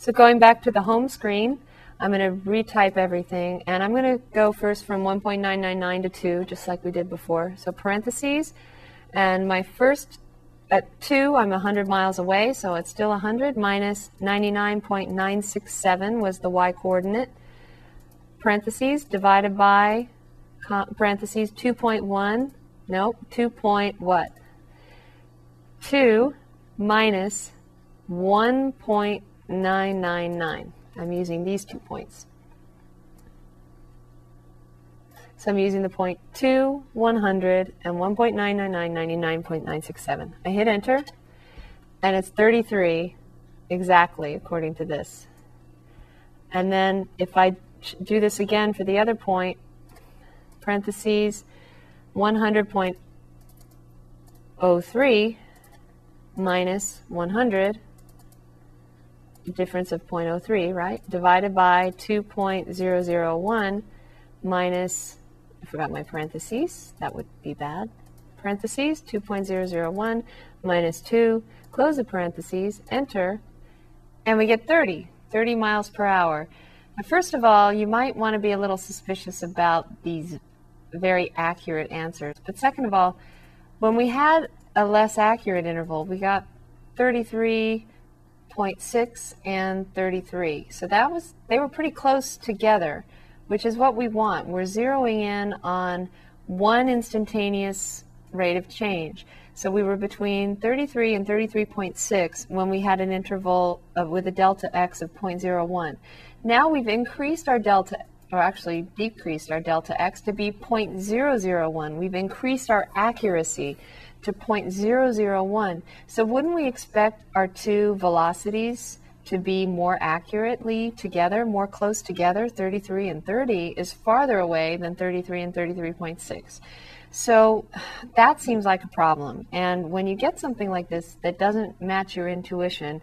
So going back to the home screen, I'm going to retype everything, and I'm going to go first from 1.999 to 2, just like we did before. So parentheses, and my first, at 2, I'm 100 miles away, so it's still 100, minus 99.967 was the y-coordinate, parentheses, divided by, parentheses, 2.1, nope, 2 point what? 2 minus 1.999. I'm using these two points. So I'm using the point 2, 100, and 1.999, 99.967. I hit enter, and it's 33 exactly according to this. And then if I do this again for the other point, parentheses, 100.03 minus 100 difference of 0.03, right? Divided by 2.001 minus, I forgot my parentheses, that would be bad. Parentheses, 2.001 minus 2, close the parentheses, enter, and we get 30, 30 miles per hour. Now, first of all, you might want to be a little suspicious about these very accurate answers. But second of all, when we had a less accurate interval, we got 33 0.6 and 33. So that was they were pretty close together, which is what we want. We're zeroing in on one instantaneous rate of change. So we were between 33 and 33.6 when we had an interval of, with a delta x of 0.01. Now we've increased our delta, or actually decreased our delta x to be 0.001. We've increased our accuracy to 0.001. So wouldn't we expect our two velocities to be more accurately together, more close together? 33 and 30 is farther away than 33 and 33.6. So that seems like a problem. And when you get something like this that doesn't match your intuition,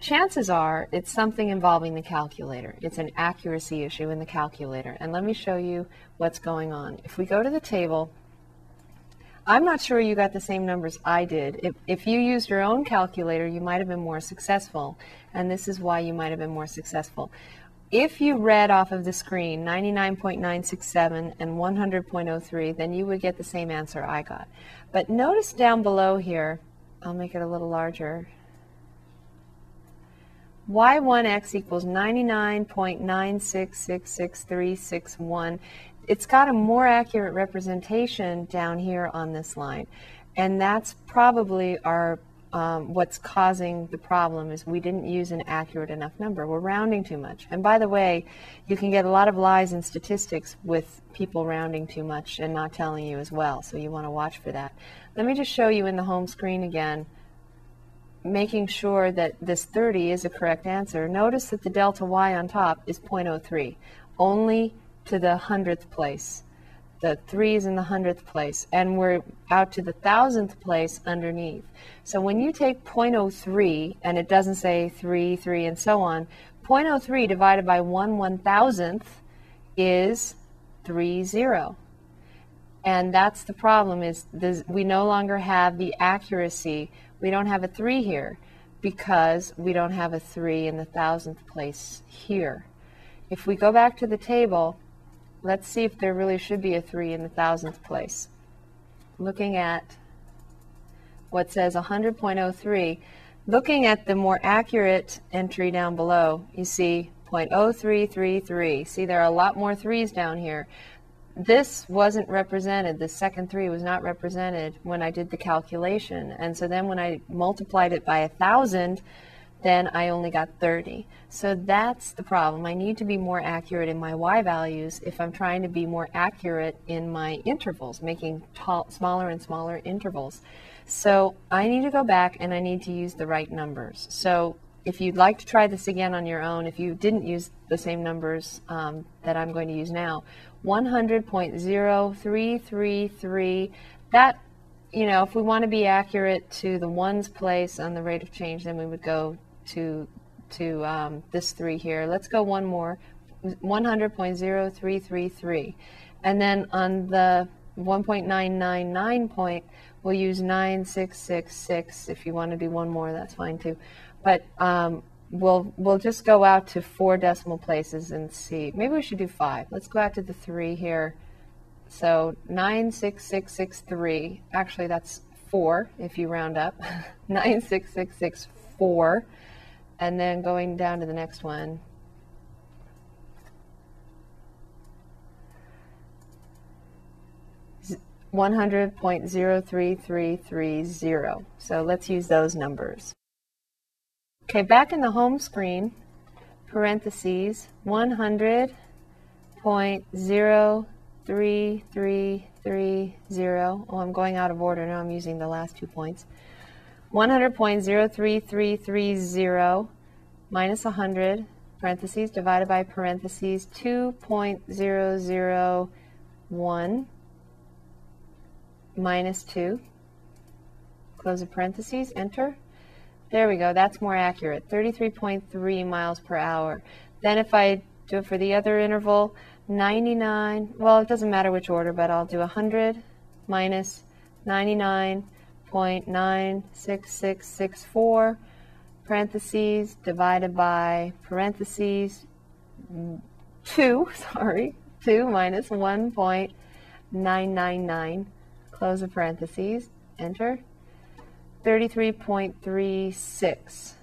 chances are it's something involving the calculator. It's an accuracy issue in the calculator. And let me show you what's going on. If we go to the table I'm not sure you got the same numbers I did. If, if you used your own calculator, you might have been more successful, and this is why you might have been more successful. If you read off of the screen 99.967 and 100.03, then you would get the same answer I got. But notice down below here, I'll make it a little larger, y1x equals 99.9666361 it's got a more accurate representation down here on this line. And that's probably our um, what's causing the problem is we didn't use an accurate enough number. We're rounding too much. And by the way, you can get a lot of lies in statistics with people rounding too much and not telling you as well. So you want to watch for that. Let me just show you in the home screen again, making sure that this 30 is a correct answer. Notice that the delta y on top is 0.03. Only to the hundredth place. The three is in the hundredth place, and we're out to the thousandth place underneath. So when you take 0.03, and it doesn't say 3, 3, and so on, 0.03 divided by 1 one thousandth is 3, 0. And that's the problem is this, we no longer have the accuracy. We don't have a 3 here because we don't have a 3 in the thousandth place here. If we go back to the table, Let's see if there really should be a 3 in the thousandth place. Looking at what says 100.03, looking at the more accurate entry down below, you see 0.0333. See, there are a lot more threes down here. This wasn't represented. The second three was not represented when I did the calculation. And so then when I multiplied it by a thousand, then I only got 30. So that's the problem. I need to be more accurate in my y values if I'm trying to be more accurate in my intervals, making tall, smaller and smaller intervals. So I need to go back and I need to use the right numbers. So if you'd like to try this again on your own, if you didn't use the same numbers um, that I'm going to use now, 100.0333, that you know, if we want to be accurate to the ones place on the rate of change, then we would go to to um, this three here. Let's go one more, 100.0333. And then on the 1.999 point, we'll use 9666. If you want to do one more, that's fine too. But um, we'll we'll just go out to four decimal places and see. Maybe we should do five. Let's go out to the three here. So nine six six six three. Actually, that's four if you round up. nine six six six four, and then going down to the next one. One hundred point zero three three three zero. So let's use those numbers. Okay, back in the home screen, parentheses, 100.033330. Oh, I'm going out of order now. I'm using the last two points. 100.03330 minus 100, parentheses, divided by parentheses, 2.001 minus 2. Close the parentheses, enter. There we go. That's more accurate. 33.3 miles per hour. Then if I do it for the other interval, 99, well, it doesn't matter which order, but I'll do 100 minus 99.96664 parentheses divided by parentheses 2, sorry, 2 minus 1.999, close the parentheses, enter. 33.36.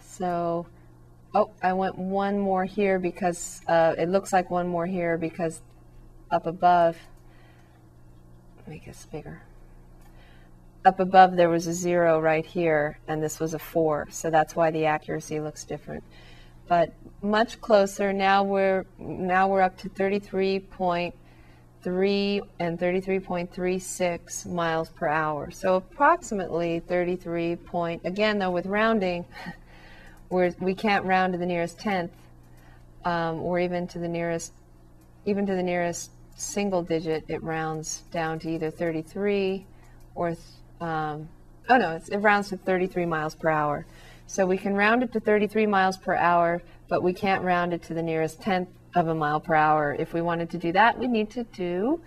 So, oh, I went one more here because uh, it looks like one more here because up above, make this bigger. Up above there was a zero right here, and this was a four, so that's why the accuracy looks different. But much closer. Now we're now we're up to 33.3 and 33.36 miles per hour. So approximately 33 point, again though with rounding, we're, we can't round to the nearest tenth um, or even to the nearest, even to the nearest single digit, it rounds down to either 33 or, um, oh no, it rounds to 33 miles per hour. So we can round it to 33 miles per hour, but we can't round it to the nearest tenth of a mile per hour. If we wanted to do that, we need to do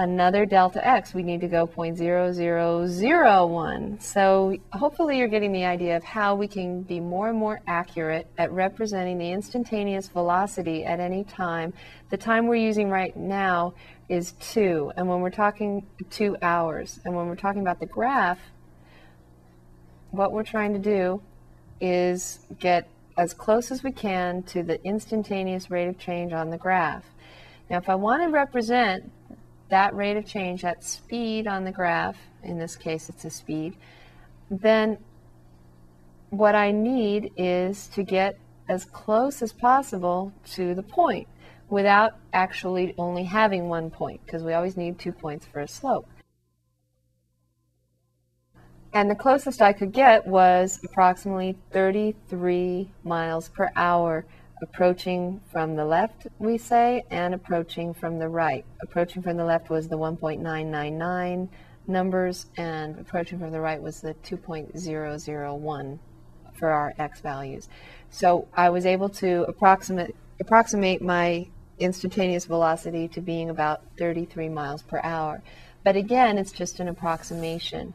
another delta x. We need to go 0.0001. So hopefully you're getting the idea of how we can be more and more accurate at representing the instantaneous velocity at any time. The time we're using right now is 2, and when we're talking 2 hours, and when we're talking about the graph, what we're trying to do is get as close as we can to the instantaneous rate of change on the graph. Now, if I want to represent that rate of change, that speed on the graph, in this case it's a speed, then what I need is to get as close as possible to the point without actually only having one point, because we always need two points for a slope. And the closest I could get was approximately 33 miles per hour, approaching from the left, we say, and approaching from the right. Approaching from the left was the 1.999 numbers, and approaching from the right was the 2.001 for our x values. So I was able to approximate, approximate my instantaneous velocity to being about 33 miles per hour. But again, it's just an approximation.